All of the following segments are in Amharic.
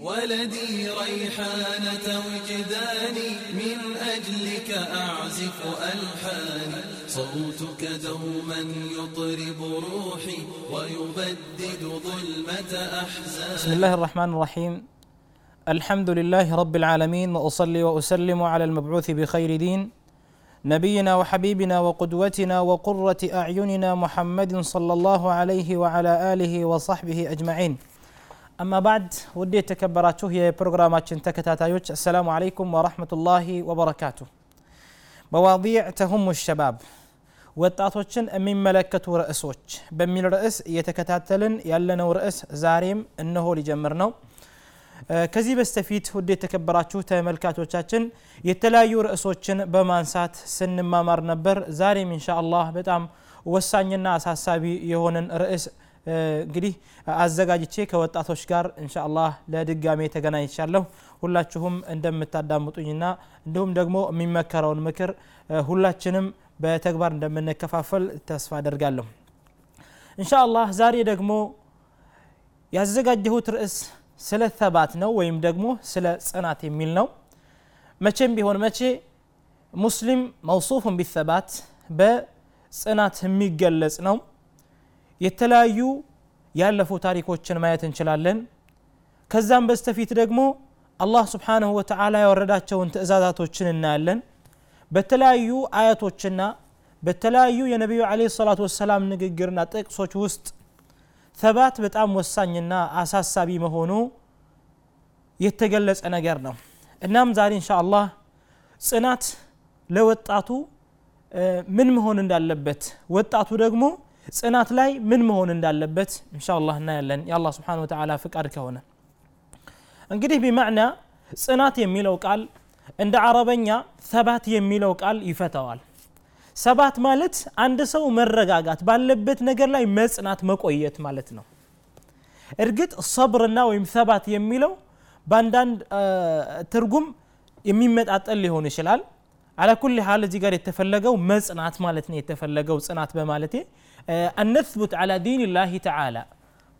ولدي ريحانة وجداني من أجلك أعزف ألحاني صوتك دوما يطرب روحي ويبدد ظلمة أحزاني بسم الله الرحمن الرحيم. الحمد لله رب العالمين وأصلي وأسلم على المبعوث بخير دين. نبينا وحبيبنا وقدوتنا وقرة أعيننا محمد صلى الله عليه وعلى آله وصحبه أجمعين. أما بعد ودي የተከበራችሁ የፕሮግራማችን ተከታታዮች السلام عليكم ورحمة الله وبركاته مواضيع تهم الشباب ወጣቶችን የሚመለከቱ ርዕሶች በሚል ርዕስ እየተከታተልን ያለነው ርዕስ ዛሬም እነሆ ሊጀምር ነው ከዚህ በስተፊት ውድ የተከበራችሁ ተመልካቾቻችን የተለያዩ ርዕሶችን በማንሳት ስንማማር ነበር ዛሬም እንሻ አላህ በጣም ወሳኝና አሳሳቢ የሆንን ርዕስ እንግዲህ አዘጋጅቼ ከወጣቶች ጋር እንሻ አላህ ለድጋሜ ተገናኝቻለሁ። ሁላችሁም እንደምታዳምጡኝና እንዲሁም ደግሞ የሚመከረውን ምክር ሁላችንም በተግባር እንደምንከፋፈል ተስፋ አደርጋለሁ። እንሻ አላህ ዛሬ ደግሞ ያዘጋጀሁት ርዕስ ስለ ተባት ነው ወይም ደግሞ ስለ ጽናት የሚል ነው። መቼም ቢሆን መቼ ሙስሊም መውሱፍን ቢተባት በጽናት የሚገለጽ ነው የተለያዩ ያለፉ ታሪኮችን ማየት እንችላለን። ከዛም በስተፊት ደግሞ አላህ ስብሓንሁ ወተዓላ ያወረዳቸውን ትእዛዛቶችን እናያለን። በተለያዩ አያቶችና በተለያዩ የነቢዩ ለ ሰላቱ ወሰላም ንግግርና ጥቅሶች ውስጥ ተባት በጣም ወሳኝና አሳሳቢ መሆኑ የተገለጸ ነገር ነው። እናም ዛሬ እንሻ አላህ ጽናት ለወጣቱ ምን መሆን እንዳለበት ወጣቱ ደግሞ ጽናት ላይ ምን መሆን እንዳለበት እንሻ እናያለን። የአላህ ስብሓን ወተዓላ ፍቃድ ከሆነ። እንግዲህ ቢማዕና ጽናት የሚለው ቃል እንደ አረበኛ ሰባት የሚለው ቃል ይፈተዋል ሰባት ማለት አንድ ሰው መረጋጋት ባለበት ነገር ላይ መጽናት መቆየት ማለት ነው። እርግጥ ሰብርና ወይም ሰባት የሚለው በአንዳንድ ትርጉም የሚመጣጠል ሊሆን ይችላል على كل حال زي قال يتفلقوا ما صنات مالتني يتفلقوا صنات بمالتي أن نثبت على دين الله تعالى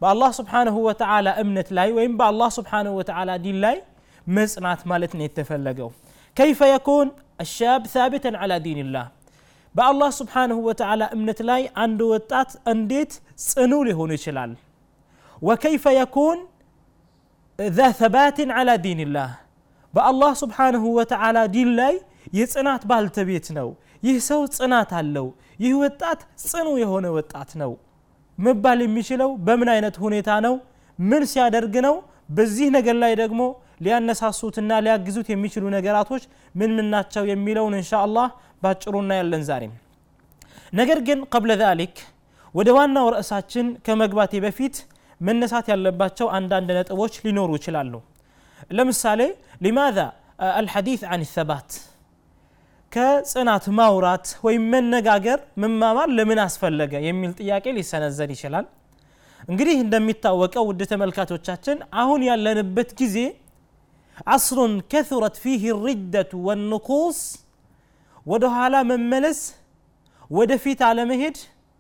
بالله سبحانه وتعالى امنت لاي وإن بالله سبحانه وتعالى دين لاي ما صنات مالتني يتفلقوا كيف يكون الشاب ثابتا على دين الله በአላህ ስብሓንሁ ወተዓላ እምነት ላይ አንድ ወጣት እንዴት ጽኑ ሊሆኑ وكيف يكون ذا ثبات على دين الله በአላህ ስብሓንሁ ወተዓላ ዲን ላይ የጽናት ባልተቤት ነው። ይህ ሰው ጽናት አለው። ይህ ወጣት ጽኑ የሆነ ወጣት ነው። መባል የሚችለው በምን አይነት ሁኔታ ነው? ምን ሲያደርግ ነው? በዚህ ነገር ላይ ደግሞ ሊያነሳሱትና ሊያግዙት የሚችሉ ነገራቶች ምን ምን ናቸው የሚለውን እንሻ አላህ ባጭሩ እናያለን ዛሬም። ነገር ግን ቀብለ ዛሊክ ወደ ዋናው ርዕሳችን ከመግባቴ በፊት መነሳት ያለባቸው አንዳንድ ነጥቦች ሊኖሩ ይችላሉ لمسالي لماذا؟ آه، الحديث عن الثبات. كصنات ماورات وي من نغاغر مما مال لمن اسفلغه يميل طياقي لي سنزل يشلال. انغدي اندميتاوقه ود تملكاتوچاچن أهون يالنبت كزي عصر كثرت فيه الردة والنقوص ودها على مملس ودفيت على مهد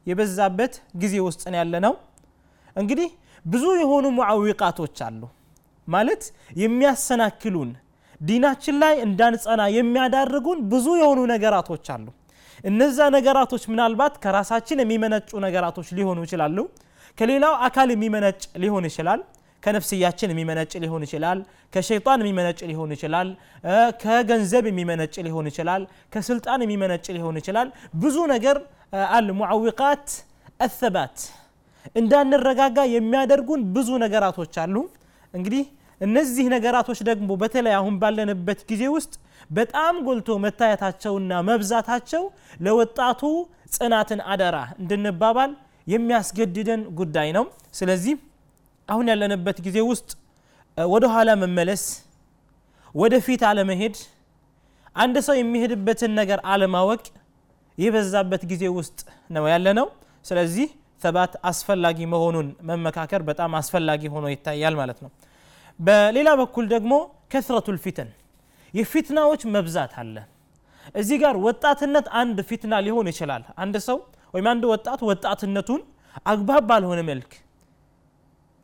يبزابت جزي وسطن يالنو. انغدي بزو يهونو معوقات وچالو ማለት የሚያሰናክሉን ዲናችን ላይ እንዳንጸና የሚያዳርጉን ብዙ የሆኑ ነገራቶች አሉ። እነዛ ነገራቶች ምናልባት ከራሳችን የሚመነጩ ነገራቶች ሊሆኑ ይችላሉ። ከሌላው አካል የሚመነጭ ሊሆን ይችላል። ከነፍስያችን የሚመነጭ ሊሆን ይችላል። ከሸይጣን የሚመነጭ ሊሆን ይችላል። ከገንዘብ የሚመነጭ ሊሆን ይችላል። ከስልጣን የሚመነጭ ሊሆን ይችላል። ብዙ ነገር አል ሙዓዊቃት አሰባት። እንዳንረጋጋ የሚያደርጉን ብዙ ነገራቶች አሉ እንግዲህ እነዚህ ነገራቶች ደግሞ በተለይ አሁን ባለንበት ጊዜ ውስጥ በጣም ጎልቶ መታየታቸውና መብዛታቸው ለወጣቱ ጽናትን አደራ እንድንባባል የሚያስገድደን ጉዳይ ነው። ስለዚህ አሁን ያለንበት ጊዜ ውስጥ ወደ ኋላ መመለስ ወደፊት አለመሄድ አንድ ሰው የሚሄድበትን ነገር አለማወቅ የበዛበት ጊዜ ውስጥ ነው ያለ ነው ስለዚህ ተባት አስፈላጊ መሆኑን መመካከር በጣም አስፈላጊ ሆኖ ይታያል ማለት ነው። በሌላ በኩል ደግሞ ከስረቱል ፊተን የፊትናዎች መብዛት አለ። እዚህ ጋር ወጣትነት አንድ ፊትና ሊሆን ይችላል። አንድ ሰው ወይም አንድ ወጣት ወጣትነቱን አግባብ ባልሆነ መልክ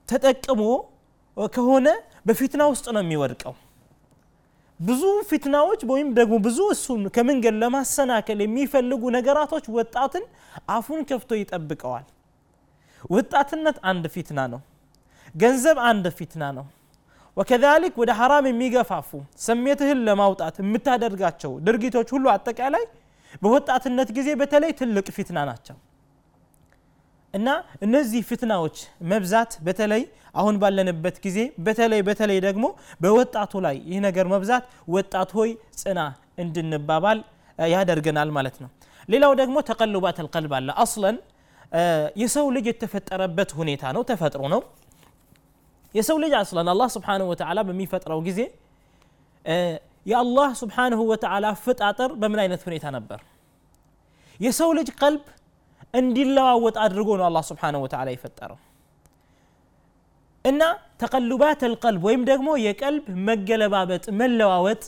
ተጠቅሞ ከሆነ በፊትና ውስጥ ነው የሚወድቀው። ብዙ ፊትናዎች ወይም ደግሞ ብዙ እሱን ከመንገድ ለማሰናከል የሚፈልጉ ነገራቶች ወጣትን አፉን ከፍቶ ይጠብቀዋል ወጣትነት አንድ ፊትና ነው። ገንዘብ አንድ ፊትና ነው። ወከዛሊክ ወደ ሐራም የሚገፋፉ ስሜትህን ለማውጣት የምታደርጋቸው ድርጊቶች ሁሉ አጠቃላይ በወጣትነት ጊዜ በተለይ ትልቅ ፊትና ናቸው። እና እነዚህ ፍትናዎች መብዛት በተለይ አሁን ባለንበት ጊዜ በተለይ በተለይ ደግሞ በወጣቱ ላይ ይህ ነገር መብዛት ወጣት ሆይ ጽና እንድንባባል ያደርገናል ማለት ነው። ሌላው ደግሞ ተቀልባት አልቀልብ አለ። አስለን የሰው ልጅ የተፈጠረበት ሁኔታ ነው ተፈጥሮ ነው የሰው ልጅ አስለን አላህ ስብሓንሁ ወተዓላ በሚፈጥረው ጊዜ የአላህ ስብሓንሁ ወተዓላ አፈጣጠር በምን አይነት ሁኔታ ነበር የሰው ልጅ ቀልብ እንዲለዋወጥ አድርጎ ነው አላህ ስብሓንሁ ወተዓላ የፈጠረው እና ተቀልባት አልቀልብ ወይም ደግሞ የቀልብ መገለባበጥ መለዋወጥ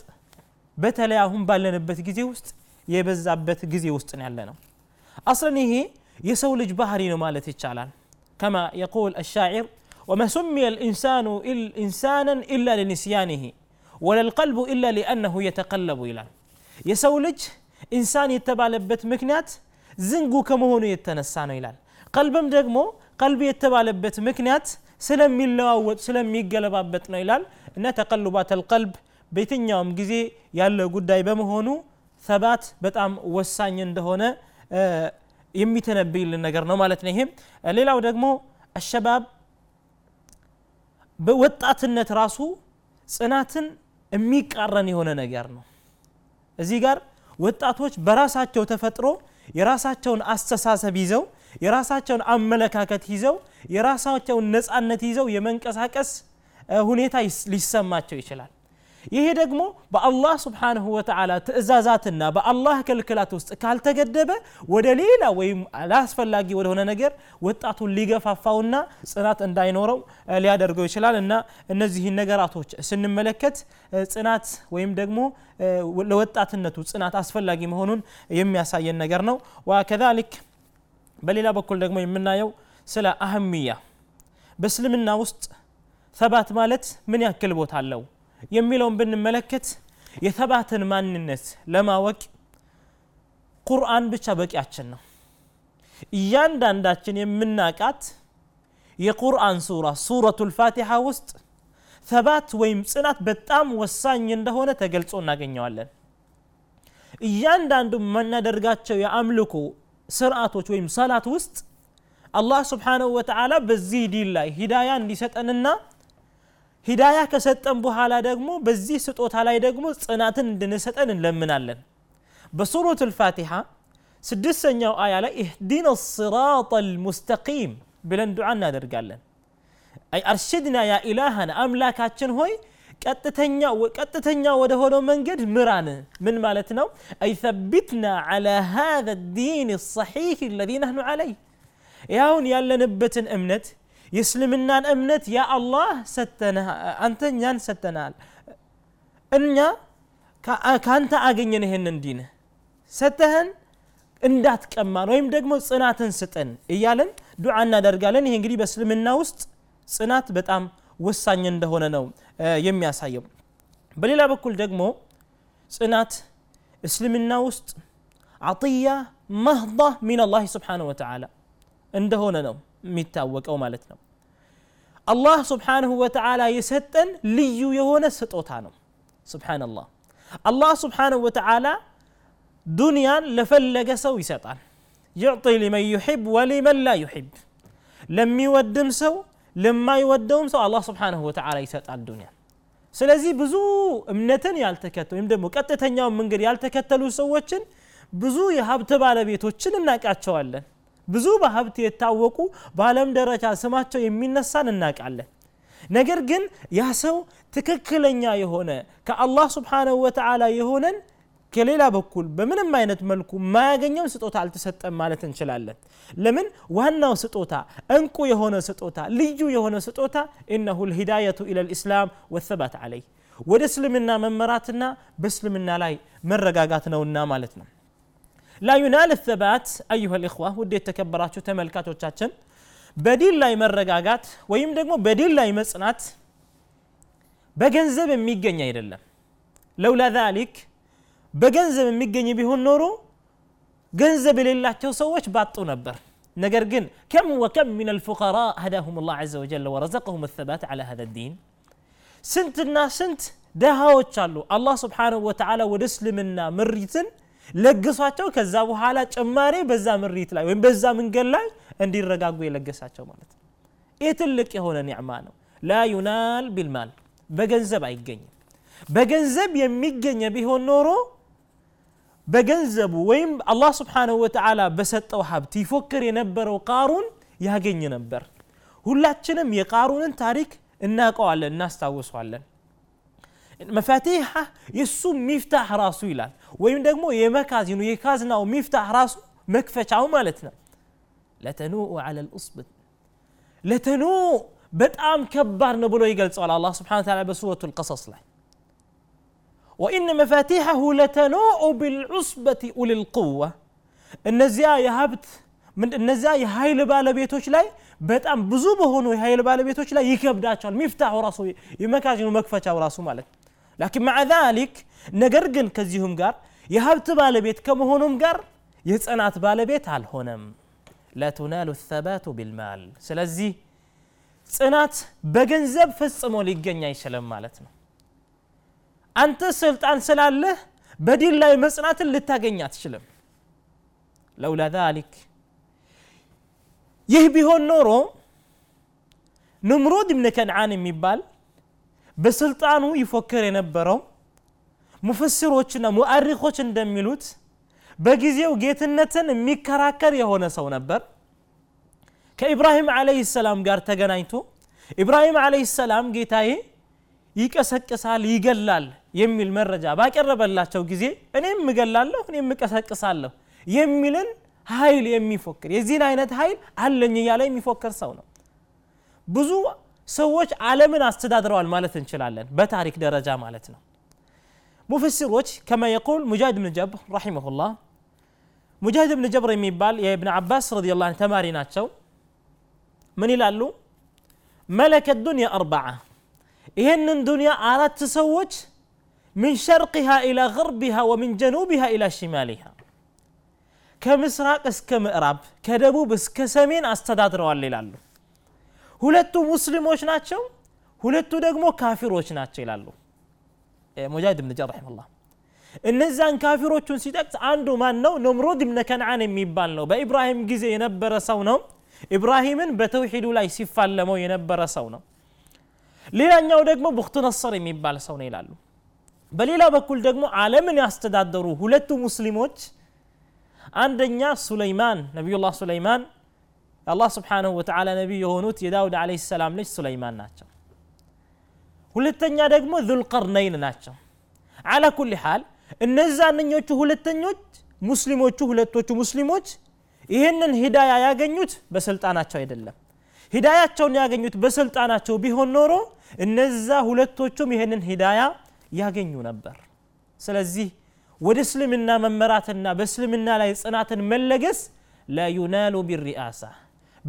በተለይ አሁን ባለንበት ጊዜ ውስጥ የበዛበት ጊዜ ውስጥ ነው ያለ ነው አስለን ይሄ የሰው ልጅ ባህሪ ነው ማለት ይቻላል ከማ የቁል الشاعر وما سمي الإنسان إنسانا إلا لنسيانه ولا القلب إلا لأنه يتقلب إلى የሰው ልጅ ኢንሳን የተባለበት ምክንያት ዝንጉ ከመሆኑ የተነሳ ነው ይላል ቀልብም ደግሞ ቀልብ የተባለበት ምክንያት ስለሚለዋወጥ ስለሚገለባበጥ ነው ይላል እና ተቀልባት አልቀልብ በየትኛውም ጊዜ ያለ ጉዳይ በመሆኑ ሰባት በጣም ወሳኝ እንደሆነ የሚተነብይልን ነገር ነው ማለት ነው ይሄም ሌላው ደግሞ አሸባብ በወጣትነት ራሱ ጽናትን የሚቃረን የሆነ ነገር ነው። እዚህ ጋር ወጣቶች በራሳቸው ተፈጥሮ የራሳቸውን አስተሳሰብ ይዘው የራሳቸውን አመለካከት ይዘው የራሳቸውን ነፃነት ይዘው የመንቀሳቀስ ሁኔታ ሊሰማቸው ይችላል ይሄ ደግሞ በአላህ ስብሓንሁ ወተዓላ ትእዛዛትና በአላህ ክልክላት ውስጥ ካልተገደበ ወደ ሌላ ወይም አላስፈላጊ ወደሆነ ነገር ወጣቱን ሊገፋፋውና ጽናት እንዳይኖረው ሊያደርገው ይችላል። እና እነዚህን ነገራቶች ስንመለከት ጽናት ወይም ደግሞ ለወጣትነቱ ጽናት አስፈላጊ መሆኑን የሚያሳየን ነገር ነው። ወከዛሊክ በሌላ በኩል ደግሞ የምናየው ስለ አህምያ። በእስልምና ውስጥ ሰባት ማለት ምን ያክል ቦታ አለው የሚለውን ብንመለከት የተባትን ማንነት ለማወቅ ቁርአን ብቻ በቂያችን ነው። እያንዳንዳችን የምናቃት የቁርአን ሱራ ሱረቱ ልፋቲሓ ውስጥ ሰባት ወይም ጽናት በጣም ወሳኝ እንደሆነ ተገልጾ እናገኘዋለን። እያንዳንዱ የምናደርጋቸው የአምልኮ ስርዓቶች ወይም ሰላት ውስጥ አላህ ስብሓንሁ ወተዓላ በዚህ ዲን ላይ ሂዳያ እንዲሰጠንና ሂዳያ ከሰጠን በኋላ ደግሞ በዚህ ስጦታ ላይ ደግሞ ጽናትን እንድንሰጠን እንለምናለን በሱረት ልፋቲሓ ስድስተኛው አያ ላይ ኢህዲና ስራጥ ልሙስተቂም ብለን ዱዓ እናደርጋለን አይ አርሽድና ያ ኢላሃና አምላካችን ሆይ ቀጥተኛ ቀጥተኛ ወደ ሆነው መንገድ ምራን ምን ማለት ነው አይ ሰቢትና ዓላ ሃذا ዲን ሰሒሕ ለዚ ናህኑ ዓለይ ያሁን ያለንበትን እምነት የእስልምናን እምነት ያ አላህ አንተ እኛን ሰተናል እኛ ከአንተ አገኘን ይህንን ዲን ሰተህን እንዳትቀማን ወይም ደግሞ ጽናትን ስጠን እያለን ዱዓ እናደርጋለን ይሄ እንግዲህ በእስልምና ውስጥ ጽናት በጣም ወሳኝ እንደሆነ ነው የሚያሳየው በሌላ በኩል ደግሞ ጽናት እስልምና ውስጥ አጥያ መህዳ ሚን አላህ ስብሓንሁ ወተዓላ እንደሆነ ነው የሚታወቀው ማለት ነው አላህ ስብሓንሁ ወተዓላ የሰጠን ልዩ የሆነ ስጦታ ነው ስብሓንላህ አላህ ስብሓንሁ ወተዓላ ዱንያን ለፈለገ ሰው ይሰጣል ይዕጢ ሊመን ዩሕብ ወሊመን ላ ዩሕብ ለሚወድም ሰው ለማይወደውም ሰው አላህ ስብሓንሁ ወተዓላ ይሰጣል ዱንያን ስለዚህ ብዙ እምነትን ያልተከተሉ ወይም ደግሞ ቀጥተኛውን መንገድ ያልተከተሉ ሰዎችን ብዙ የሀብት ባለቤቶችን እናውቃቸዋለን ብዙ በሀብት የታወቁ በዓለም ደረጃ ስማቸው የሚነሳን እናውቃለን። ነገር ግን ያ ሰው ትክክለኛ የሆነ ከአላህ ስብሓንሁ ወተዓላ የሆነን ከሌላ በኩል በምንም አይነት መልኩ የማያገኘውን ስጦታ አልተሰጠም ማለት እንችላለን። ለምን? ዋናው ስጦታ እንቁ የሆነ ስጦታ ልዩ የሆነ ስጦታ ኢነሁ ልሂዳየቱ ኢላ ልእስላም ወሰባት አለይ ወደ እስልምና መመራትና በእስልምና ላይ መረጋጋት ነውና ማለት ነው ላ ዩናል ተባት አዩሃ ልእኽዋ ውድ የተከበራችሁ ተመልካቾቻችን በዲን ላይ መረጋጋት ወይም ደግሞ በዲን ላይ መጽናት በገንዘብ የሚገኝ አይደለም ለውላ ዛሊክ በገንዘብ የሚገኝ ቢሆን ኖሮ ገንዘብ የሌላቸው ሰዎች ባጡ ነበር ነገር ግን ከም ወከም ምን አልፉቀራ هداهم الله عز وجل ورزقهم الثبات على هذا الدين ስንትና ስንት ደሃዎች አሉ አላህ ስብሓንሁ ወተዓላ ወደ እስልምና ምሪትን ለግሷቸው ከዛ በኋላ ጭማሬ በዛ ምሪት ላይ ወይም በዛ መንገድ ላይ እንዲረጋጉ የለገሳቸው ማለት ነው። ይህ ትልቅ የሆነ ኒዕማ ነው። ላ ዩናል ቢልማል በገንዘብ አይገኝም። በገንዘብ የሚገኝ ቢሆን ኖሮ በገንዘቡ ወይም አላህ ስብሓንሁ ወተዓላ በሰጠው ሀብት ይፎክር የነበረው ቃሩን ያገኝ ነበር። ሁላችንም የቃሩንን ታሪክ እናውቀዋለን እናስታውሷለን መፋቲሓ የእሱ ሚፍታህ ራሱ ይላል ወይም ደግሞ የመካዚኑ የካዝናው ሚፍታህ ራሱ መክፈቻው ማለት ነው ለተኑኡ ዐለ ልኡስበት ለተኑኡ በጣም ከባድ ነው ብሎ ይገልጸዋል አላህ ስብሓን ታላ በሱረቱ ልቀሰስ ላይ ወኢነ መፋቲሐሁ ለተኑኡ ቢልዑስበቲ ኡሊ ልቁዋ እነዚያ የሀብት እነዚያ የኃይል ባለቤቶች ላይ በጣም ብዙ በሆኑ የኃይል ባለቤቶች ላይ ይከብዳቸዋል ሚፍታሑ ራሱ የመካዚኑ መክፈቻው ራሱ ማለት ላኪን ማዓ ዛሊክ ነገር ግን ከዚሁም ጋር የሀብት ባለቤት ከመሆኑም ጋር የጽናት ባለቤት አልሆነም ለቱናሉ ተባቱ ቢልማል ስለዚህ ጽናት በገንዘብ ፈጽሞ ሊገኝ አይችልም ማለት ነው አንተ ስልጣን ስላለህ በዲን ላይ መጽናትን ልታገኝ አትችልም ለውላ ዛሊክ ይህ ቢሆን ኖሮ ንምሩድ ብን ከነዓን የሚባል በስልጣኑ ይፎክር የነበረው ሙፈስሮችና ሙአሪኮች እንደሚሉት በጊዜው ጌትነትን የሚከራከር የሆነ ሰው ነበር። ከኢብራሂም ዓለይህ ሰላም ጋር ተገናኝቶ ኢብራሂም ዓለይህ ሰላም ጌታዬ ይቀሰቅሳል ይገላል የሚል መረጃ ባቀረበላቸው ጊዜ እኔም እገላለሁ እኔም እቀሰቅሳለሁ የሚልን ኃይል የሚፎክር የዚህን አይነት ኃይል አለኝ እያለ የሚፎክር ሰው ነው። ብዙ ሰዎች ዓለምን አስተዳድረዋል ማለት እንችላለን በታሪክ ደረጃ ማለት ነው ሙፈሲሮች ከማ የቁል ሙጃሂድ ብን ጀብር ረሒመሁላህ ሙጃሂድ ብን ጀብር የሚባል የእብን አባስ ረዲየላሁ ዐንሁ ተማሪ ናቸው ምን ይላሉ መለከ ዱንያ አርበዓ ይህንን ዱንያ አራት ሰዎች ምን ሸርቅሃ ኢላ ግርቢሃ ወምን ጀኑቢሃ ኢላ ሽማሊሃ ከምስራቅ እስከ ምዕራብ ከደቡብ እስከ ሰሜን አስተዳድረዋል ይላሉ ሁለቱ ሙስሊሞች ናቸው ሁለቱ ደግሞ ካፊሮች ናቸው ይላሉ። ሙጃሂድ ብን ጀር ረሒመሁላህ። እነዛን ካፊሮቹን ሲጠቅስ አንዱ ማን ነው ነምሩድ ብነ ከነዓን የሚባል ነው። በኢብራሂም ጊዜ የነበረ ሰው ነው። ኢብራሂምን በተውሒዱ ላይ ሲፋለመው የነበረ ሰው ነው። ሌላኛው ደግሞ ቡክቱ የሚባል ሰው ነው ይላሉ። በሌላ በኩል ደግሞ ዓለምን ያስተዳደሩ ሁለቱ ሙስሊሞች አንደኛ ሱለይማን ነቢዩላህ ሱለይማን የአላህ ስብሓንሁ ወተዓላ ነቢይ የሆኑት የዳውድ ዓለይሂ ሰላም ልጅ ሱለይማን ናቸው። ሁለተኛ ደግሞ ዙልቀርነይን ናቸው። አላ ኩል ሓል እነዛንኞቹ ሁለተኞች ሙስሊሞቹ ሁለቶቹ ሙስሊሞች ይህንን ሂዳያ ያገኙት በስልጣናቸው አይደለም። ሂዳያቸውን ያገኙት በስልጣናቸው ቢሆን ኖሮ እነዛ ሁለቶቹም ይህንን ሂዳያ ያገኙ ነበር። ስለዚህ ወደ እስልምና መመራትና በእስልምና ላይ ጽናትን መለገስ ላዩናሉ ቢሪአሳ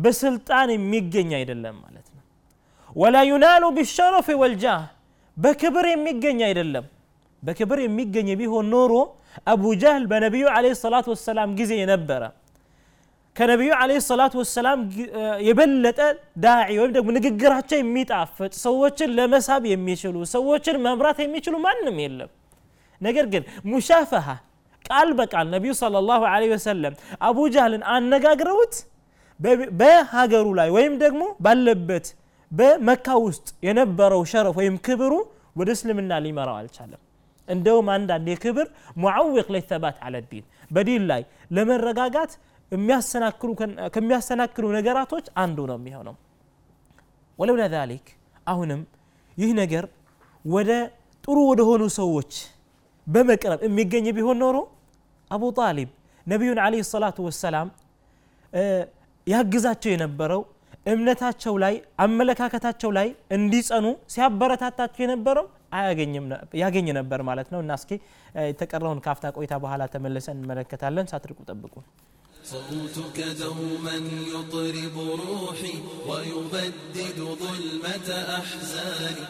بسلطان ميجن يا دلم مالتنا ولا ينال بالشرف والجاه بكبر ميجن يا دلم بكبر ميجن يبيه النور أبو جهل بنبيه عليه الصلاة والسلام جزي ينبره ከነቢዩ አለ ሰላት ወሰላም የበለጠ ዳዒ ወይም ደግሞ ንግግራቸው የሚጣፍጥ ሰዎችን ለመሳብ የሚችሉ ሰዎችን መምራት የሚችሉ ማንም مشافهة ነገር عن نبي صلى الله عليه وسلم أبو جهل أن ጃህልን አነጋግረውት በሀገሩ ላይ ወይም ደግሞ ባለበት በመካ ውስጥ የነበረው ሸረፍ ወይም ክብሩ ወደ እስልምና ሊመራው አልቻለም። እንደውም አንዳንድ የክብር ሙዓዊቅ ለተባት አለ ዲን። በዲን ላይ ለመረጋጋት ከሚያሰናክሉ ነገራቶች አንዱ ነው የሚሆነው። ወለውላ ዛሊክ አሁንም ይህ ነገር ወደ ጥሩ ወደሆኑ ሰዎች በመቅረብ የሚገኝ ቢሆን ኖሮ አቡ ጣሊብ ነቢዩን አለ ሰላቱ ወሰላም ያግዛቸው የነበረው እምነታቸው ላይ አመለካከታቸው ላይ እንዲጸኑ ሲያበረታታቸው የነበረው ያገኝ ነበር ማለት ነው እና እስኪ የተቀረውን ካፍታ ቆይታ በኋላ ተመልሰን እንመለከታለን ሳትርቁ ጠብቁ صوتك دوما يطرب روحي ويبدد ظلمة أحزاني